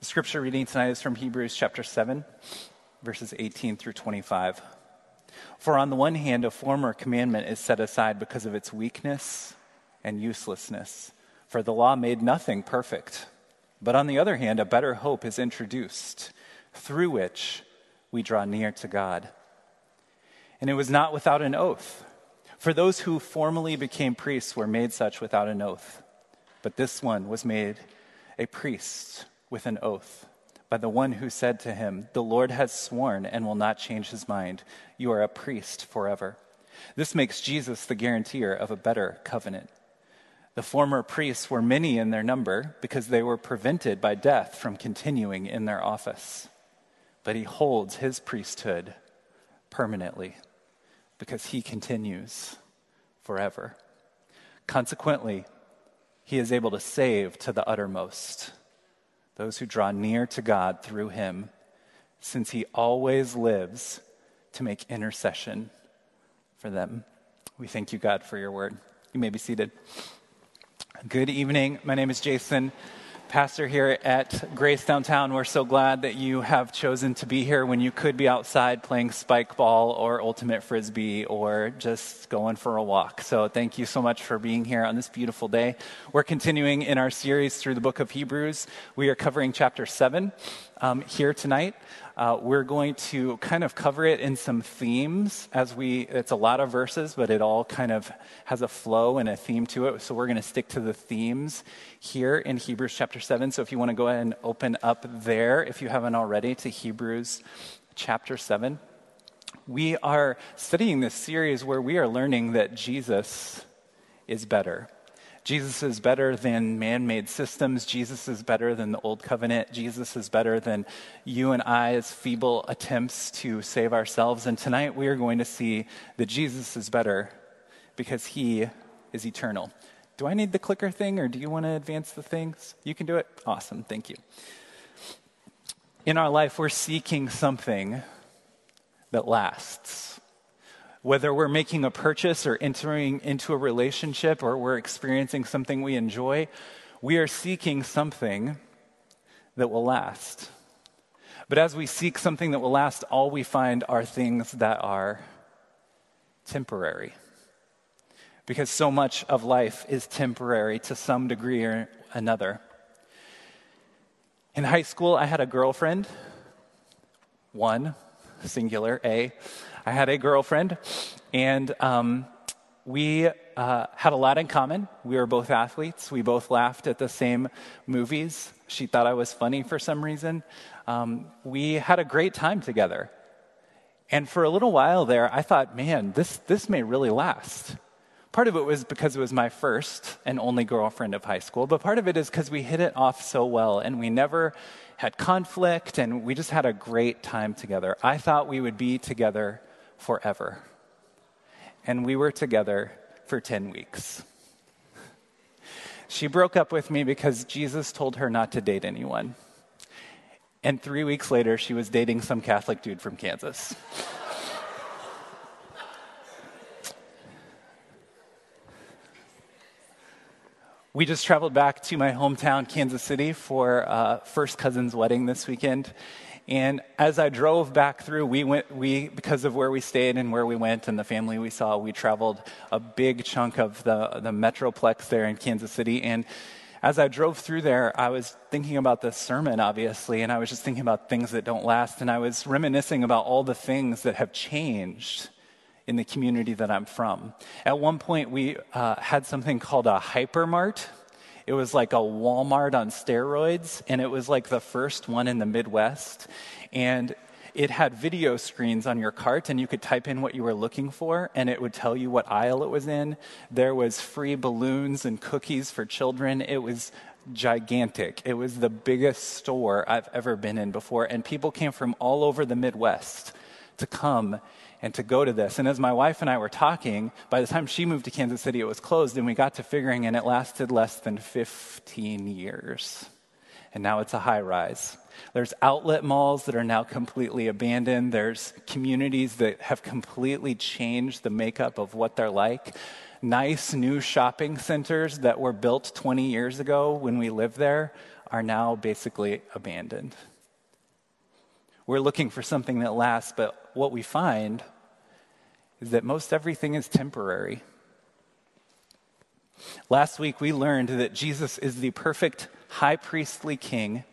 The scripture reading tonight is from Hebrews chapter 7, verses 18 through 25. For on the one hand, a former commandment is set aside because of its weakness and uselessness, for the law made nothing perfect. But on the other hand, a better hope is introduced, through which we draw near to God. And it was not without an oath, for those who formerly became priests were made such without an oath. But this one was made a priest with an oath by the one who said to him, The Lord has sworn and will not change his mind. You are a priest forever. This makes Jesus the guarantor of a better covenant. The former priests were many in their number because they were prevented by death from continuing in their office. But he holds his priesthood permanently because he continues forever. Consequently, he is able to save to the uttermost those who draw near to God through him, since he always lives to make intercession for them. We thank you, God, for your word. You may be seated. Good evening. My name is Jason pastor here at Grace Downtown. We're so glad that you have chosen to be here when you could be outside playing spike ball or ultimate frisbee or just going for a walk. So thank you so much for being here on this beautiful day. We're continuing in our series through the book of Hebrews. We are covering chapter 7 um, here tonight. Uh, we're going to kind of cover it in some themes as we, it's a lot of verses, but it all kind of has a flow and a theme to it. So we're going to stick to the themes here in Hebrews chapter 7. So if you want to go ahead and open up there, if you haven't already, to Hebrews chapter 7. We are studying this series where we are learning that Jesus is better. Jesus is better than man made systems. Jesus is better than the old covenant. Jesus is better than you and I's feeble attempts to save ourselves. And tonight we are going to see that Jesus is better because he is eternal. Do I need the clicker thing or do you want to advance the things? You can do it? Awesome. Thank you. In our life, we're seeking something that lasts whether we're making a purchase or entering into a relationship or we're experiencing something we enjoy, we are seeking something that will last. But as we seek something that will last, all we find are things that are temporary. Because so much of life is temporary to some degree or another. In high school, I had a girlfriend, one, singular, A. I had a girlfriend, and um, we uh, had a lot in common. We were both athletes. We both laughed at the same movies. She thought I was funny for some reason. Um, we had a great time together. And for a little while there, I thought, man, this, this may really last. Part of it was because it was my first and only girlfriend of high school, but part of it is because we hit it off so well and we never had conflict and we just had a great time together. I thought we would be together forever. And we were together for 10 weeks. She broke up with me because Jesus told her not to date anyone. And three weeks later, she was dating some Catholic dude from Kansas. we just traveled back to my hometown, Kansas City, for uh, first cousin's wedding this weekend. And as I drove back through, we went, we, because of where we stayed and where we went and the family we saw, we traveled a big chunk of the, the Metroplex there in Kansas City. And as I drove through there, I was thinking about the sermon, obviously, and I was just thinking about things that don't last. And I was reminiscing about all the things that have changed in the community that I'm from. At one point, we uh, had something called a hypermart it was like a Walmart on steroids, and it was like the first one in the Midwest. And it had video screens on your cart, and you could type in what you were looking for, and it would tell you what aisle it was in. There was free balloons and cookies for children. It was gigantic. It was the biggest store I've ever been in before, and people came from all over the Midwest to come and to go to this. And as my wife and I were talking, by the time she moved to Kansas City, it was closed, and we got to figuring, and it lasted less than 15 years. And now it's a high rise. There's outlet malls that are now completely abandoned. There's communities that have completely changed the makeup of what they're like. Nice new shopping centers that were built 20 years ago when we lived there are now basically abandoned. We're looking for something that lasts, but what we find is that most everything is temporary. Last week, we learned that Jesus is the perfect high priestly king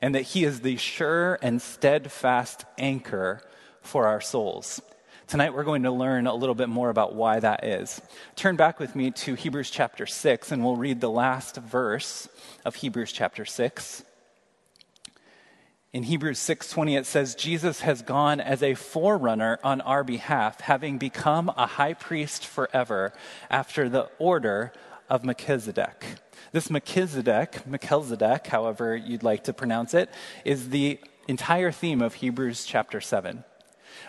and that he is the sure and steadfast anchor for our souls. Tonight, we're going to learn a little bit more about why that is. Turn back with me to Hebrews chapter 6, and we'll read the last verse of Hebrews chapter 6. In Hebrews 6:20 it says Jesus has gone as a forerunner on our behalf having become a high priest forever after the order of Melchizedek. This Melchizedek, Melchizedek, however you'd like to pronounce it, is the entire theme of Hebrews chapter 7.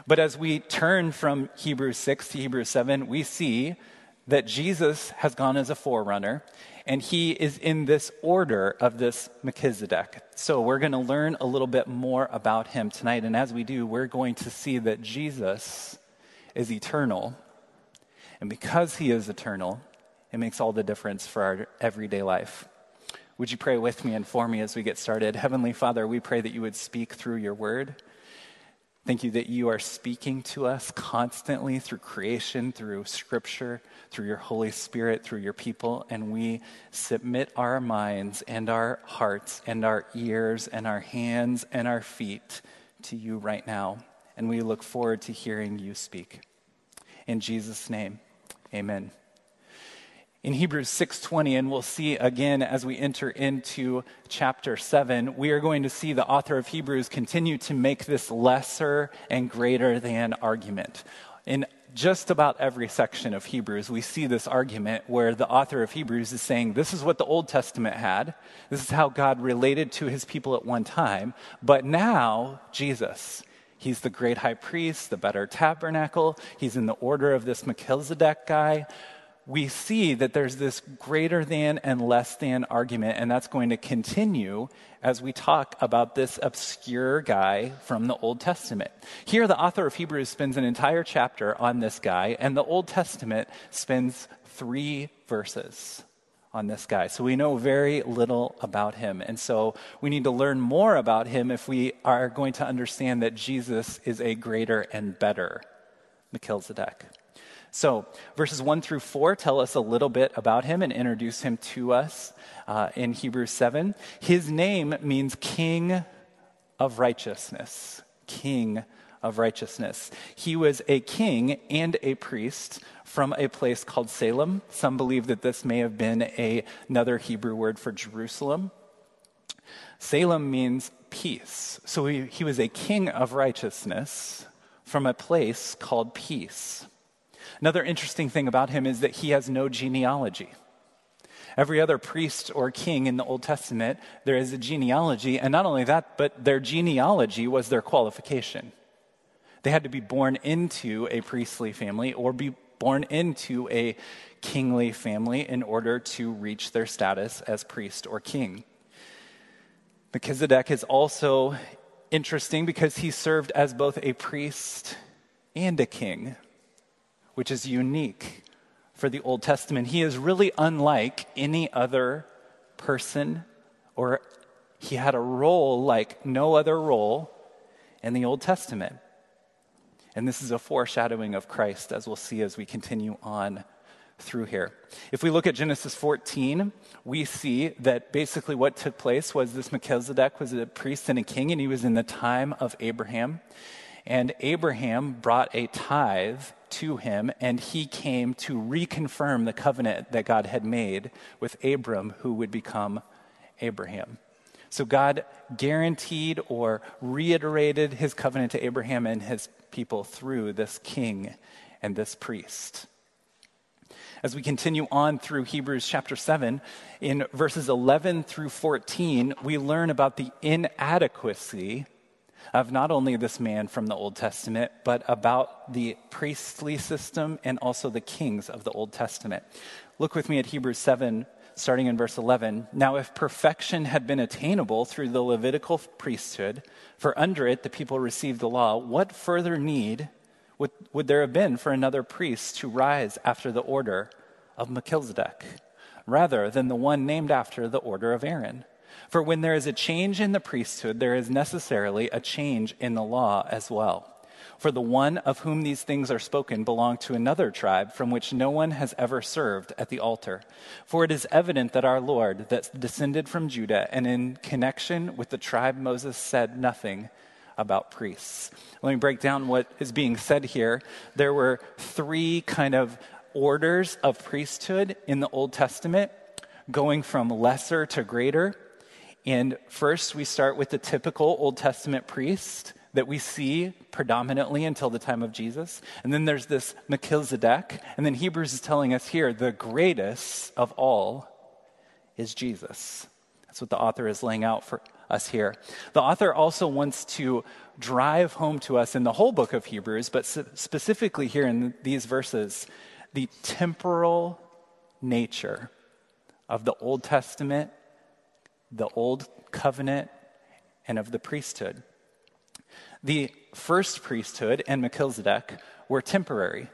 But as we turn from Hebrews 6 to Hebrews 7, we see that Jesus has gone as a forerunner and he is in this order of this Melchizedek. So we're going to learn a little bit more about him tonight. And as we do, we're going to see that Jesus is eternal. And because he is eternal, it makes all the difference for our everyday life. Would you pray with me and for me as we get started? Heavenly Father, we pray that you would speak through your word. Thank you that you are speaking to us constantly through creation, through scripture, through your Holy Spirit, through your people, and we submit our minds and our hearts and our ears and our hands and our feet to you right now. And we look forward to hearing you speak. In Jesus' name, amen in Hebrews 6:20 and we'll see again as we enter into chapter 7 we are going to see the author of Hebrews continue to make this lesser and greater than argument. In just about every section of Hebrews we see this argument where the author of Hebrews is saying this is what the Old Testament had. This is how God related to his people at one time, but now Jesus He's the great high priest, the better tabernacle. He's in the order of this Melchizedek guy we see that there's this greater than and less than argument, and that's going to continue as we talk about this obscure guy from the Old Testament. Here, the author of Hebrews spends an entire chapter on this guy, and the Old Testament spends three verses on this guy. So we know very little about him. And so we need to learn more about him if we are going to understand that Jesus is a greater and better Melchizedek. So, verses 1 through 4 tell us a little bit about him and introduce him to us uh, in Hebrews 7. His name means King of Righteousness. King of Righteousness. He was a king and a priest from a place called Salem. Some believe that this may have been a, another Hebrew word for Jerusalem. Salem means peace. So he, he was a king of righteousness from a place called peace. Another interesting thing about him is that he has no genealogy. Every other priest or king in the Old Testament, there is a genealogy, and not only that, but their genealogy was their qualification. They had to be born into a priestly family or be born into a kingly family in order to reach their status as priest or king. Melchizedek is also interesting because he served as both a priest and a king which is unique for the Old Testament. He is really unlike any other person, or he had a role like no other role in the Old Testament. And this is a foreshadowing of Christ, as we'll see as we continue on through here. If we look at Genesis 14, we see that basically what took place was this Melchizedek was a priest and a king, and he was in the time of Abraham. And Abraham brought a tithe to him, and he came to reconfirm the covenant that God had made with Abram, who would become Abraham. So God guaranteed or reiterated his covenant to Abraham and his people through this king and this priest. As we continue on through Hebrews chapter 7, in verses 11 through 14, we learn about the inadequacy of not only this man from the Old Testament, but about the priestly system and also the kings of the Old Testament. Look with me at Hebrews 7, starting in verse 11. Now, if perfection had been attainable through the Levitical priesthood, for under it the people received the law, what further need would, would there have been for another priest to rise after the order of Melchizedek, rather than the one named after the order of Aaron? For when there is a change in the priesthood, there is necessarily a change in the law as well. For the one of whom these things are spoken belonged to another tribe from which no one has ever served at the altar. For it is evident that our Lord, that descended from Judah, and in connection with the tribe Moses said nothing about priests. Let me break down what is being said here. There were three kind of orders of priesthood in the Old Testament, going from lesser to greater. And first, we start with the typical Old Testament priest that we see predominantly until the time of Jesus. And then there's this Melchizedek. And then Hebrews is telling us here the greatest of all is Jesus. That's what the author is laying out for us here. The author also wants to drive home to us in the whole book of Hebrews, but specifically here in these verses, the temporal nature of the Old Testament, the Old Covenant, and of the priesthood. The first priesthood and Melchizedek were temporary.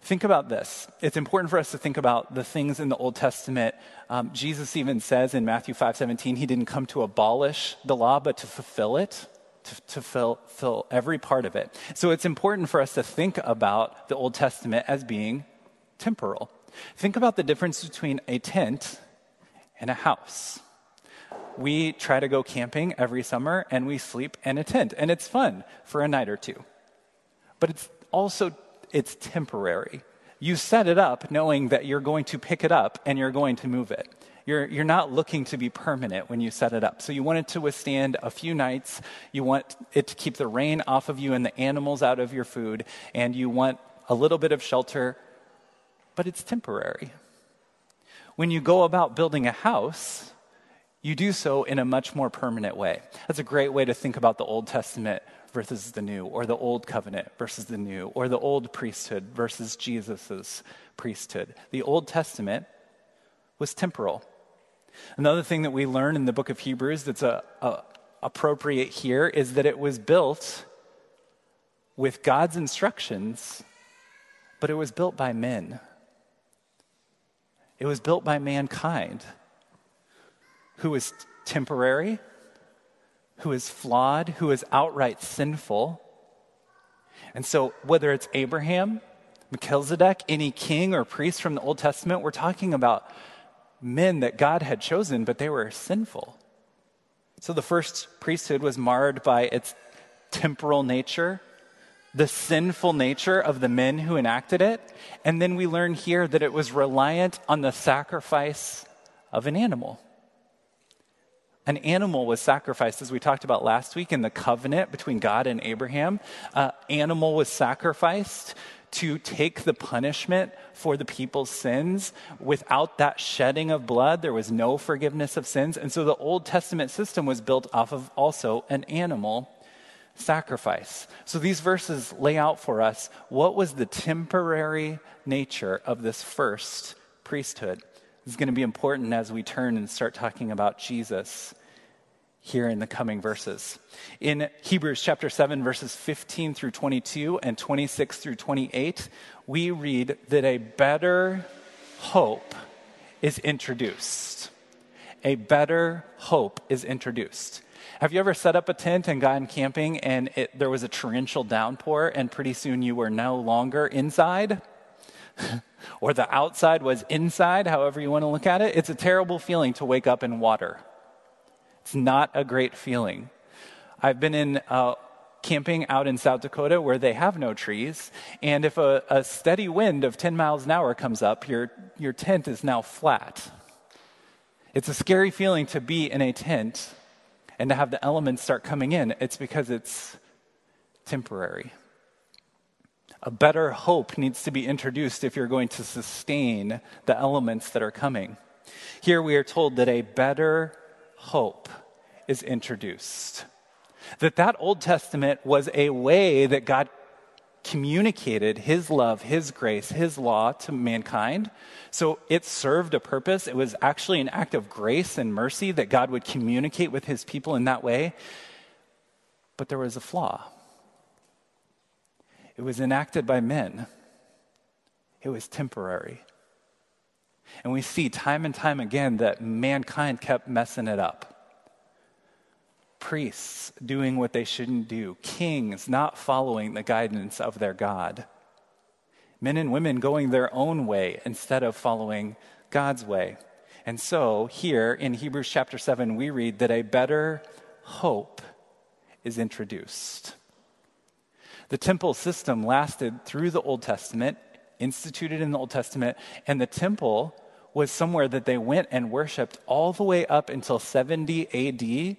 Think about this. It's important for us to think about the things in the Old Testament. Um, Jesus even says in Matthew 5:17, he didn't come to abolish the law, but to fulfill it, to, to fill, fill every part of it. So it's important for us to think about the Old Testament as being temporal. Think about the difference between a tent and a house. We try to go camping every summer and we sleep in a tent, and it's fun for a night or two. But it's also it's temporary. You set it up knowing that you're going to pick it up and you're going to move it. You're, you're not looking to be permanent when you set it up. So you want it to withstand a few nights. You want it to keep the rain off of you and the animals out of your food. And you want a little bit of shelter, but it's temporary. When you go about building a house, you do so in a much more permanent way. That's a great way to think about the Old Testament versus the new, or the old covenant versus the new, or the old priesthood versus Jesus' priesthood. The Old Testament was temporal. Another thing that we learn in the book of Hebrews that's a, a, appropriate here is that it was built with God's instructions, but it was built by men. It was built by mankind who is temporary who is flawed, who is outright sinful. And so, whether it's Abraham, Melchizedek, any king or priest from the Old Testament, we're talking about men that God had chosen, but they were sinful. So, the first priesthood was marred by its temporal nature, the sinful nature of the men who enacted it. And then we learn here that it was reliant on the sacrifice of an animal. An animal was sacrificed, as we talked about last week in the covenant between God and Abraham. An animal was sacrificed to take the punishment for the people's sins. Without that shedding of blood, there was no forgiveness of sins. And so the Old Testament system was built off of also an animal sacrifice. So these verses lay out for us what was the temporary nature of this first priesthood. This is going to be important as we turn and start talking about Jesus here in the coming verses. In Hebrews chapter 7, verses 15 through 22 and 26 through 28, we read that a better hope is introduced. A better hope is introduced. Have you ever set up a tent and gone camping and it, there was a torrential downpour and pretty soon you were no longer inside? or the outside was inside, however you want to look at it? It's a terrible feeling to wake up in water. It's not a great feeling. I've been in uh, camping out in South Dakota where they have no trees, and if a, a steady wind of 10 miles an hour comes up, your, your tent is now flat. It's a scary feeling to be in a tent and to have the elements start coming in. It's because it's temporary. A better hope needs to be introduced if you're going to sustain the elements that are coming. Here we are told that a better hope is introduced. That that Old Testament was a way that God communicated his love, his grace, his law to mankind. So it served a purpose. It was actually an act of grace and mercy that God would communicate with his people in that way. But there was a flaw. It was enacted by men. It was temporary. And we see time and time again that mankind kept messing it up. Priests doing what they shouldn't do, kings not following the guidance of their God, men and women going their own way instead of following God's way. And so, here in Hebrews chapter 7, we read that a better hope is introduced. The temple system lasted through the Old Testament, instituted in the Old Testament, and the temple was somewhere that they went and worshiped all the way up until 70 AD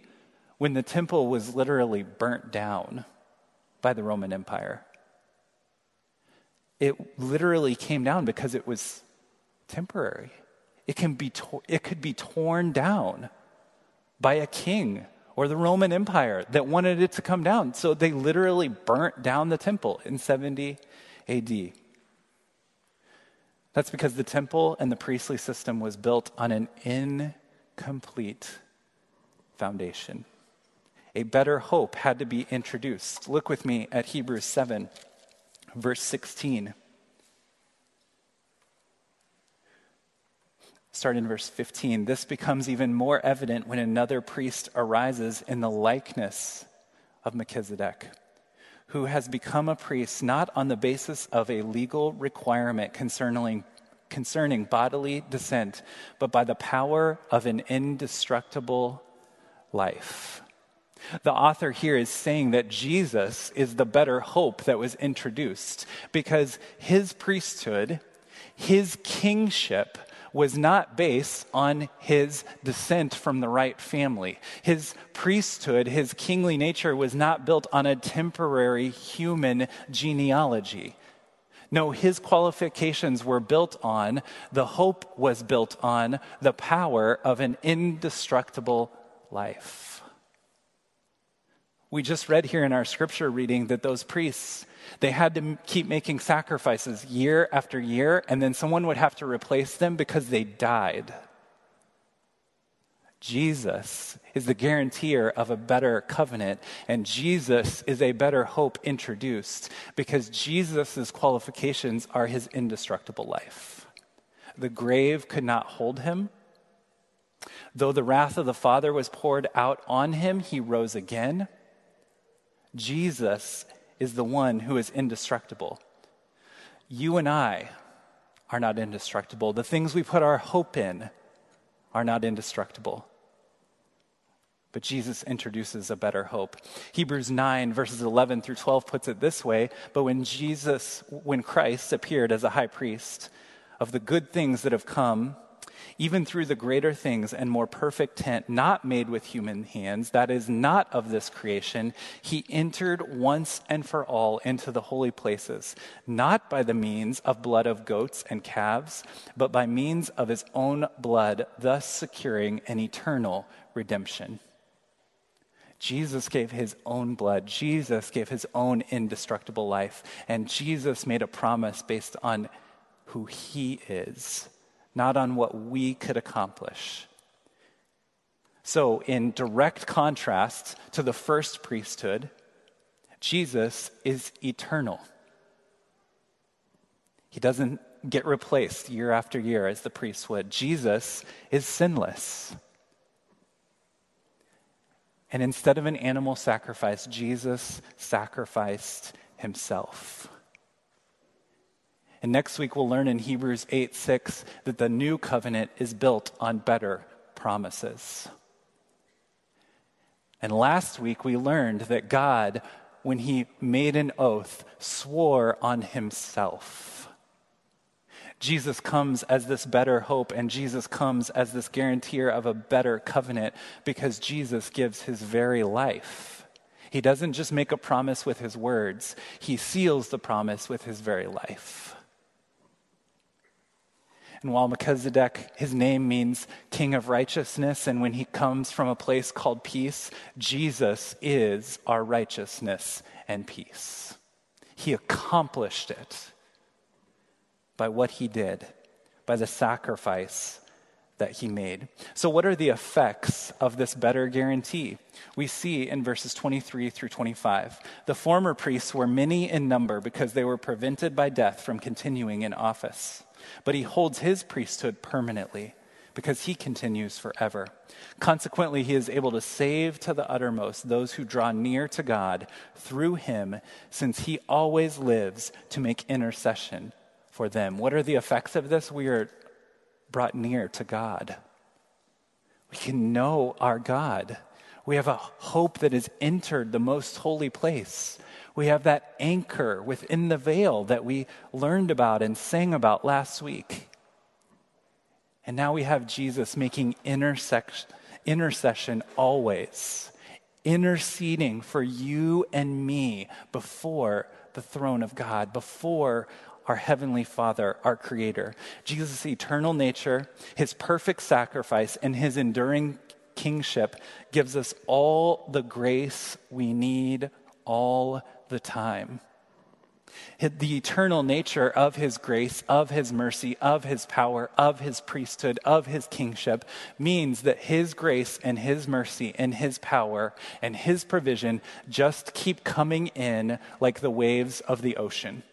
when the temple was literally burnt down by the Roman Empire. It literally came down because it was temporary. It, can be to- it could be torn down by a king or the Roman Empire that wanted it to come down. So they literally burnt down the temple in 70 AD. That's because the temple and the priestly system was built on an incomplete foundation. A better hope had to be introduced. Look with me at Hebrews 7, verse 16. Start in verse 15. This becomes even more evident when another priest arises in the likeness of Melchizedek, who has become a priest not on the basis of a legal requirement concerning, concerning bodily descent, but by the power of an indestructible life. The author here is saying that Jesus is the better hope that was introduced because his priesthood, his kingship, was not based on his descent from the right family. His priesthood, his kingly nature, was not built on a temporary human genealogy. No, his qualifications were built on, the hope was built on the power of an indestructible life. We just read here in our scripture reading that those priests they had to keep making sacrifices year after year, and then someone would have to replace them because they died. Jesus is the guarantor of a better covenant, and Jesus is a better hope introduced because Jesus' qualifications are his indestructible life. The grave could not hold him. Though the wrath of the Father was poured out on him, he rose again. Jesus is the one who is indestructible. You and I are not indestructible. The things we put our hope in are not indestructible. But Jesus introduces a better hope. Hebrews 9, verses 11 through 12 puts it this way But when Jesus, when Christ appeared as a high priest of the good things that have come, even through the greater things and more perfect tent, not made with human hands, that is not of this creation, he entered once and for all into the holy places, not by the means of blood of goats and calves, but by means of his own blood, thus securing an eternal redemption. Jesus gave his own blood. Jesus gave his own indestructible life. And Jesus made a promise based on who he is not on what we could accomplish. So, in direct contrast to the first priesthood, Jesus is eternal. He doesn't get replaced year after year as the priest would. Jesus is sinless. And instead of an animal sacrifice, Jesus sacrificed himself. And next week, we'll learn in Hebrews 8 6 that the new covenant is built on better promises. And last week, we learned that God, when he made an oath, swore on himself. Jesus comes as this better hope, and Jesus comes as this guarantor of a better covenant because Jesus gives his very life. He doesn't just make a promise with his words, he seals the promise with his very life. And while Melchizedek, his name means king of righteousness, and when he comes from a place called peace, Jesus is our righteousness and peace. He accomplished it by what he did, by the sacrifice that he made. So, what are the effects of this better guarantee? We see in verses 23 through 25. The former priests were many in number because they were prevented by death from continuing in office. But he holds his priesthood permanently because he continues forever. Consequently, he is able to save to the uttermost those who draw near to God through him, since he always lives to make intercession for them. What are the effects of this? We are brought near to God. We can know our God. We have a hope that has entered the most holy place. We have that anchor within the veil that we learned about and sang about last week. And now we have Jesus making intercession always, interceding for you and me before the throne of God, before our Heavenly Father, our Creator. Jesus' eternal nature, His perfect sacrifice, and His enduring kingship gives us all the grace we need all the time the eternal nature of his grace, of his mercy, of his power, of his priesthood, of his kingship means that his grace and his mercy and his power and his provision just keep coming in like the waves of the ocean.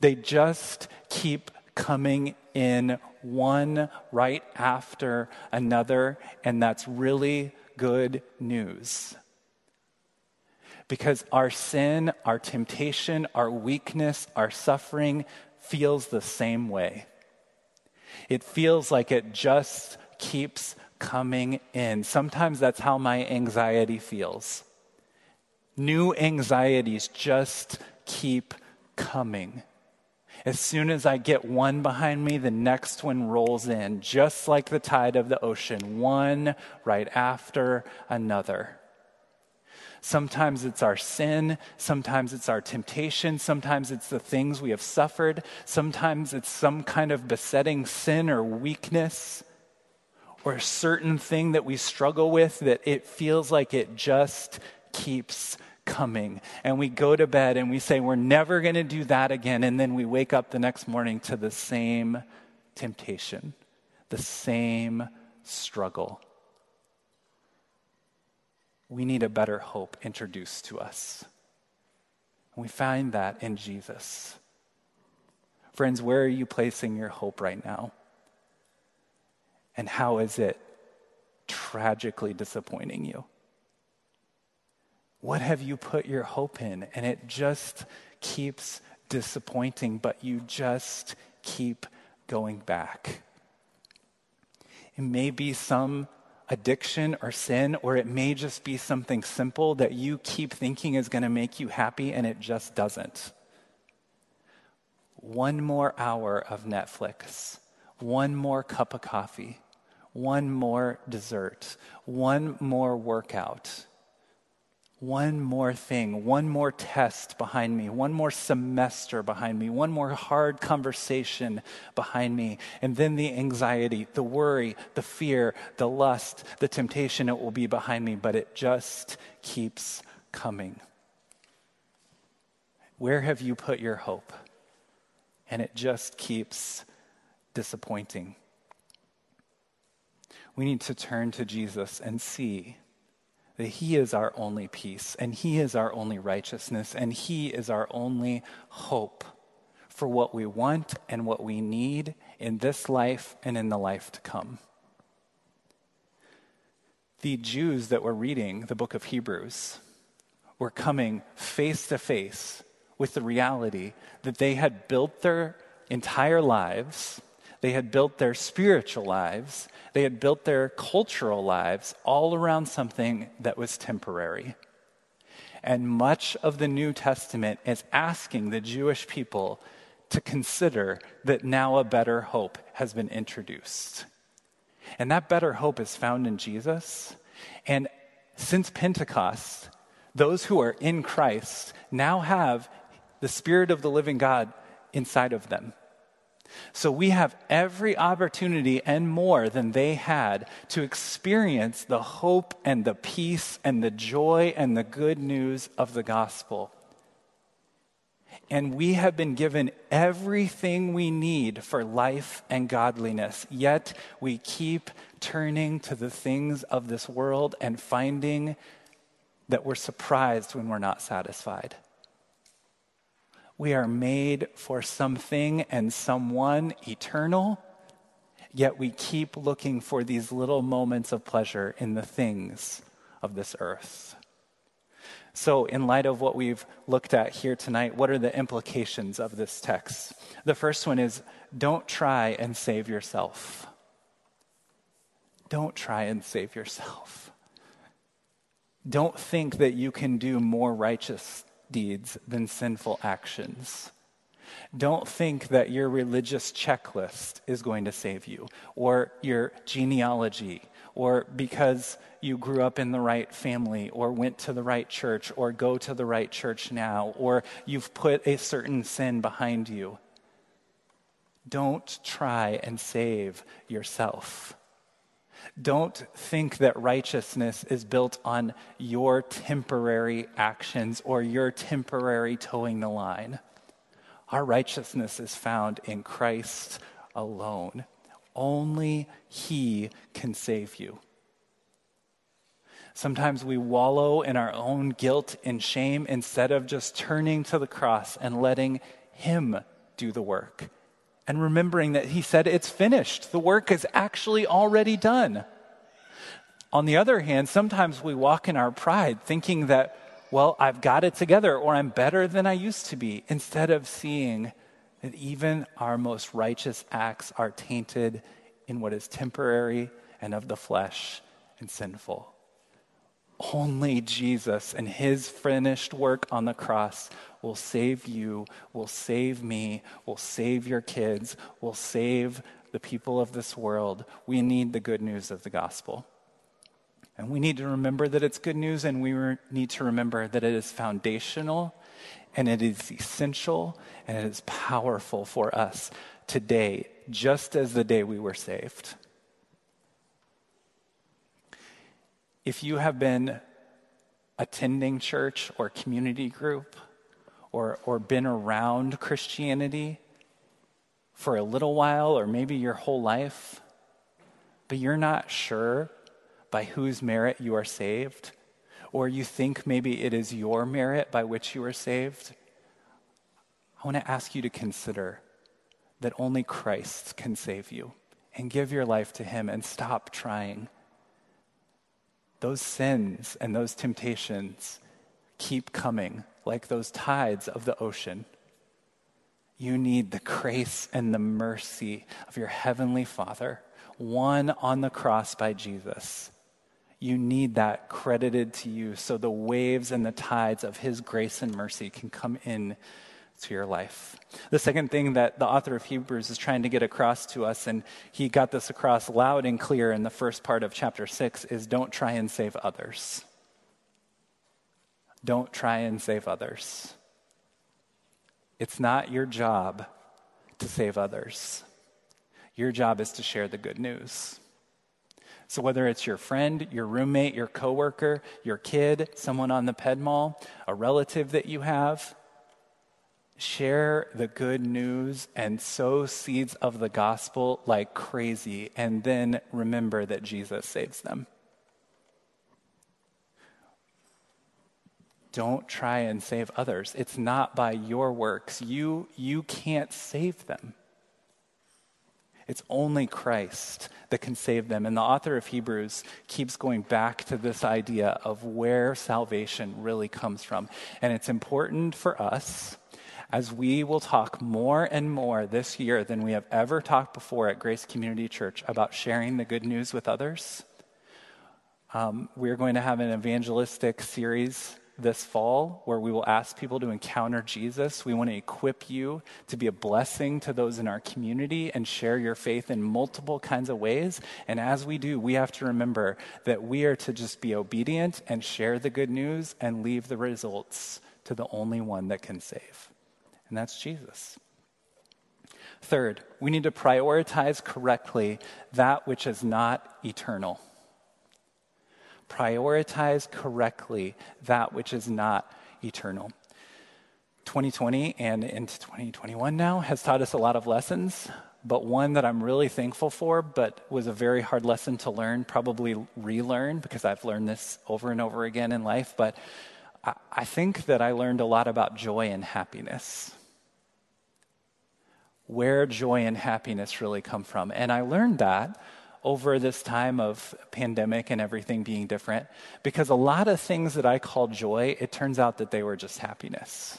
They just keep coming in one right after another, and that's really good news because our sin, our temptation, our weakness, our suffering feels the same way. It feels like it just keeps coming in. Sometimes that's how my anxiety feels. New anxieties just keep coming. As soon as I get one behind me, the next one rolls in, just like the tide of the ocean, one right after another. Sometimes it's our sin. Sometimes it's our temptation. Sometimes it's the things we have suffered. Sometimes it's some kind of besetting sin or weakness or a certain thing that we struggle with that it feels like it just keeps coming. And we go to bed and we say, We're never going to do that again. And then we wake up the next morning to the same temptation, the same struggle we need a better hope introduced to us. And we find that in Jesus. Friends, where are you placing your hope right now? And how is it tragically disappointing you? What have you put your hope in? And it just keeps disappointing, but you just keep going back. It may be some addiction or sin, or it may just be something simple that you keep thinking is going to make you happy and it just doesn't. One more hour of Netflix, one more cup of coffee, one more dessert, one more workout one more thing, one more test behind me, one more semester behind me, one more hard conversation behind me, and then the anxiety, the worry, the fear, the lust, the temptation, it will be behind me, but it just keeps coming. Where have you put your hope? And it just keeps disappointing. We need to turn to Jesus and see that He is our only peace, and He is our only righteousness, and He is our only hope for what we want and what we need in this life and in the life to come. The Jews that were reading the book of Hebrews were coming face to face with the reality that they had built their entire lives, they had built their spiritual lives, they had built their cultural lives all around something that was temporary. And much of the New Testament is asking the Jewish people to consider that now a better hope has been introduced. And that better hope is found in Jesus. And since Pentecost, those who are in Christ now have the Spirit of the living God inside of them. So we have every opportunity and more than they had to experience the hope and the peace and the joy and the good news of the gospel. And we have been given everything we need for life and godliness, yet we keep turning to the things of this world and finding that we're surprised when we're not satisfied. We are made for something and someone eternal, yet we keep looking for these little moments of pleasure in the things of this earth. So, in light of what we've looked at here tonight, what are the implications of this text? The first one is don't try and save yourself. Don't try and save yourself. Don't think that you can do more righteous deeds than sinful actions. Don't think that your religious checklist is going to save you, or your genealogy, or because you grew up in the right family, or went to the right church, or go to the right church now, or you've put a certain sin behind you. Don't try and save yourself. Don't think that righteousness is built on your temporary actions or your temporary toeing the line. Our righteousness is found in Christ alone. Only He can save you. Sometimes we wallow in our own guilt and shame instead of just turning to the cross and letting Him do the work and remembering that he said, It's finished. The work is actually already done. On the other hand, sometimes we walk in our pride thinking that, well, I've got it together or I'm better than I used to be, instead of seeing that even our most righteous acts are tainted in what is temporary and of the flesh and sinful. Only Jesus and his finished work on the cross will save you, will save me, will save your kids, will save the people of this world. We need the good news of the gospel. And we need to remember that it's good news, and we re- need to remember that it is foundational and it is essential and it is powerful for us today, just as the day we were saved. If you have been attending church or community group, or, or been around Christianity for a little while or maybe your whole life, but you're not sure by whose merit you are saved, or you think maybe it is your merit by which you are saved, I want to ask you to consider that only Christ can save you and give your life to Him and stop trying. Those sins and those temptations keep coming like those tides of the ocean. You need the grace and the mercy of your heavenly Father, won on the cross by Jesus. You need that credited to you so the waves and the tides of His grace and mercy can come in to your life. The second thing that the author of Hebrews is trying to get across to us, and he got this across loud and clear in the first part of chapter 6, is don't try and save others. Don't try and save others. It's not your job to save others. Your job is to share the good news. So whether it's your friend, your roommate, your coworker, your kid, someone on the ped mall, a relative that you have, share the good news and sow seeds of the gospel like crazy and then remember that Jesus saves them. don't try and save others. It's not by your works. You, you can't save them. It's only Christ that can save them. And the author of Hebrews keeps going back to this idea of where salvation really comes from. And it's important for us, as we will talk more and more this year than we have ever talked before at Grace Community Church about sharing the good news with others. Um, we're going to have an evangelistic series this fall where we will ask people to encounter Jesus. We want to equip you to be a blessing to those in our community and share your faith in multiple kinds of ways. And as we do, we have to remember that we are to just be obedient and share the good news and leave the results to the only one that can save, and that's Jesus. Third, we need to prioritize correctly that which is not eternal prioritize correctly that which is not eternal. 2020 and into 2021 now has taught us a lot of lessons, but one that I'm really thankful for, but was a very hard lesson to learn, probably relearn, because I've learned this over and over again in life. But I think that I learned a lot about joy and happiness. Where joy and happiness really come from. And I learned that over this time of pandemic and everything being different because a lot of things that I call joy, it turns out that they were just happiness.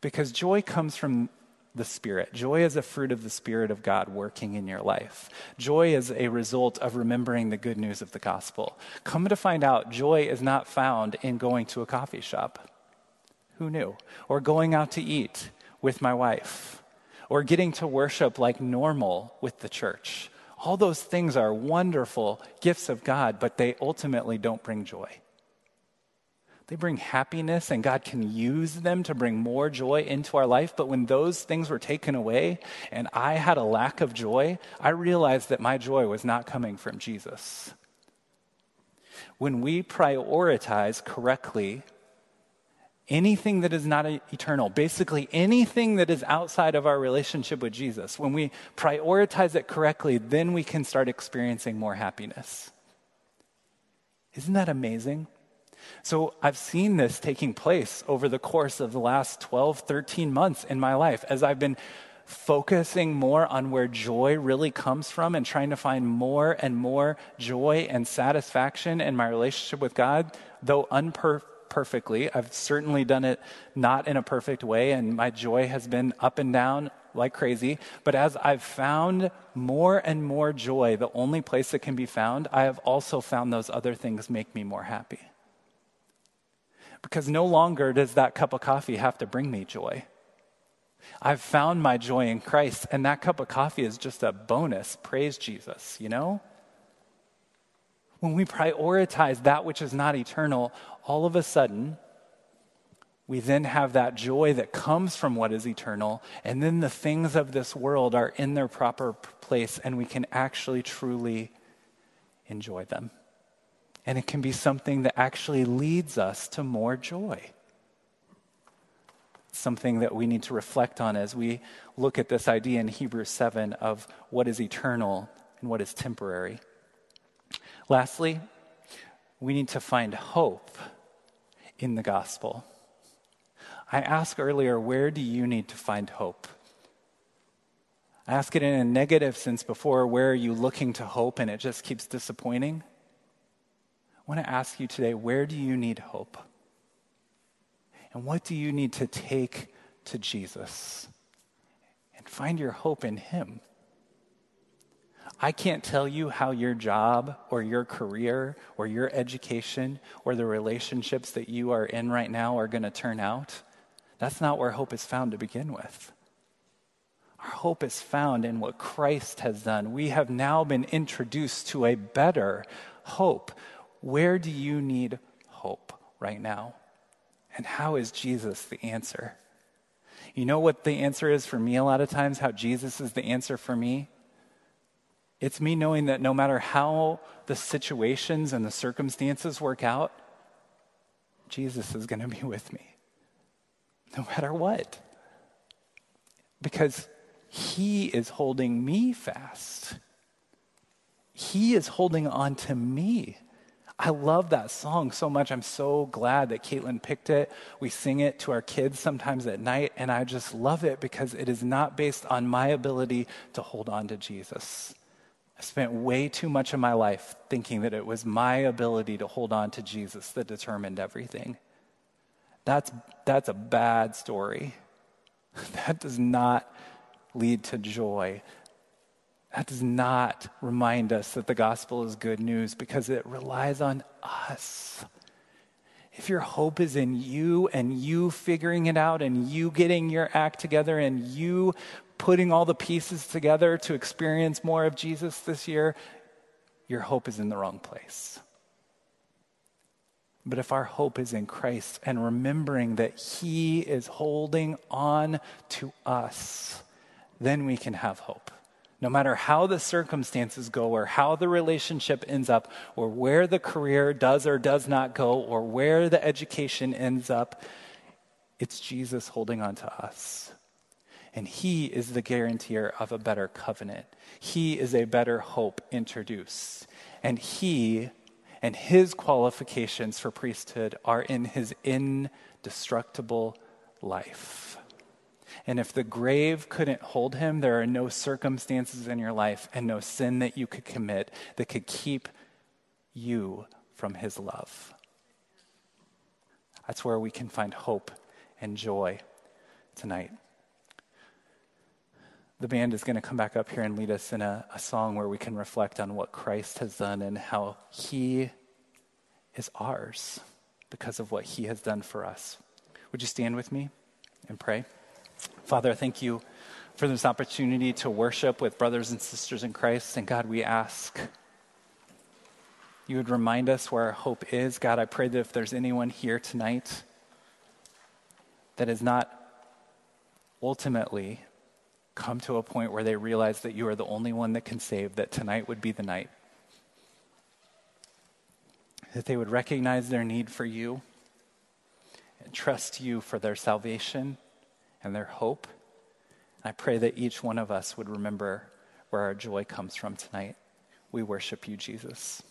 Because joy comes from the Spirit. Joy is a fruit of the Spirit of God working in your life. Joy is a result of remembering the good news of the gospel. Come to find out, joy is not found in going to a coffee shop. Who knew? Or going out to eat with my wife. Or getting to worship like normal with the church. All those things are wonderful gifts of God, but they ultimately don't bring joy. They bring happiness, and God can use them to bring more joy into our life. But when those things were taken away and I had a lack of joy, I realized that my joy was not coming from Jesus. When we prioritize correctly anything that is not eternal, basically anything that is outside of our relationship with Jesus, when we prioritize it correctly, then we can start experiencing more happiness. Isn't that amazing? So I've seen this taking place over the course of the last 12, 13 months in my life as I've been focusing more on where joy really comes from and trying to find more and more joy and satisfaction in my relationship with God, though unperfect perfectly. I've certainly done it not in a perfect way, and my joy has been up and down like crazy. But as I've found more and more joy, the only place it can be found, I have also found those other things make me more happy. Because no longer does that cup of coffee have to bring me joy. I've found my joy in Christ, and that cup of coffee is just a bonus. Praise Jesus, you know? When we prioritize that which is not eternal, all of a sudden, we then have that joy that comes from what is eternal, and then the things of this world are in their proper place, and we can actually truly enjoy them. And it can be something that actually leads us to more joy. Something that we need to reflect on as we look at this idea in Hebrews 7 of what is eternal and what is temporary. Lastly, we need to find hope in the gospel. I asked earlier, where do you need to find hope? I ask it in a negative sense before, where are you looking to hope and it just keeps disappointing? I want to ask you today, where do you need hope? And what do you need to take to Jesus? And find your hope in Him. I can't tell you how your job or your career or your education or the relationships that you are in right now are going to turn out. That's not where hope is found to begin with. Our hope is found in what Christ has done. We have now been introduced to a better hope. Where do you need hope right now? And how is Jesus the answer? You know what the answer is for me a lot of times? How Jesus is the answer for me? It's me knowing that no matter how the situations and the circumstances work out, Jesus is going to be with me. No matter what. Because he is holding me fast. He is holding on to me. I love that song so much. I'm so glad that Caitlin picked it. We sing it to our kids sometimes at night, and I just love it because it is not based on my ability to hold on to Jesus. I spent way too much of my life thinking that it was my ability to hold on to Jesus that determined everything. That's, that's a bad story. That does not lead to joy. That does not remind us that the gospel is good news because it relies on us. If your hope is in you and you figuring it out and you getting your act together and you putting all the pieces together to experience more of Jesus this year, your hope is in the wrong place. But if our hope is in Christ and remembering that He is holding on to us, then we can have hope. No matter how the circumstances go, or how the relationship ends up, or where the career does or does not go, or where the education ends up, it's Jesus holding on to us. And He is the guarantor of a better covenant. He is a better hope introduced. And He and His qualifications for priesthood are in His indestructible life. And if the grave couldn't hold him, there are no circumstances in your life and no sin that you could commit that could keep you from his love. That's where we can find hope and joy tonight. The band is going to come back up here and lead us in a, a song where we can reflect on what Christ has done and how he is ours because of what he has done for us. Would you stand with me and pray? Father, thank you for this opportunity to worship with brothers and sisters in Christ. And God, we ask you would remind us where our hope is. God, I pray that if there's anyone here tonight that is not ultimately come to a point where they realize that you are the only one that can save, that tonight would be the night. That they would recognize their need for you and trust you for their salvation and their hope. I pray that each one of us would remember where our joy comes from tonight. We worship you, Jesus.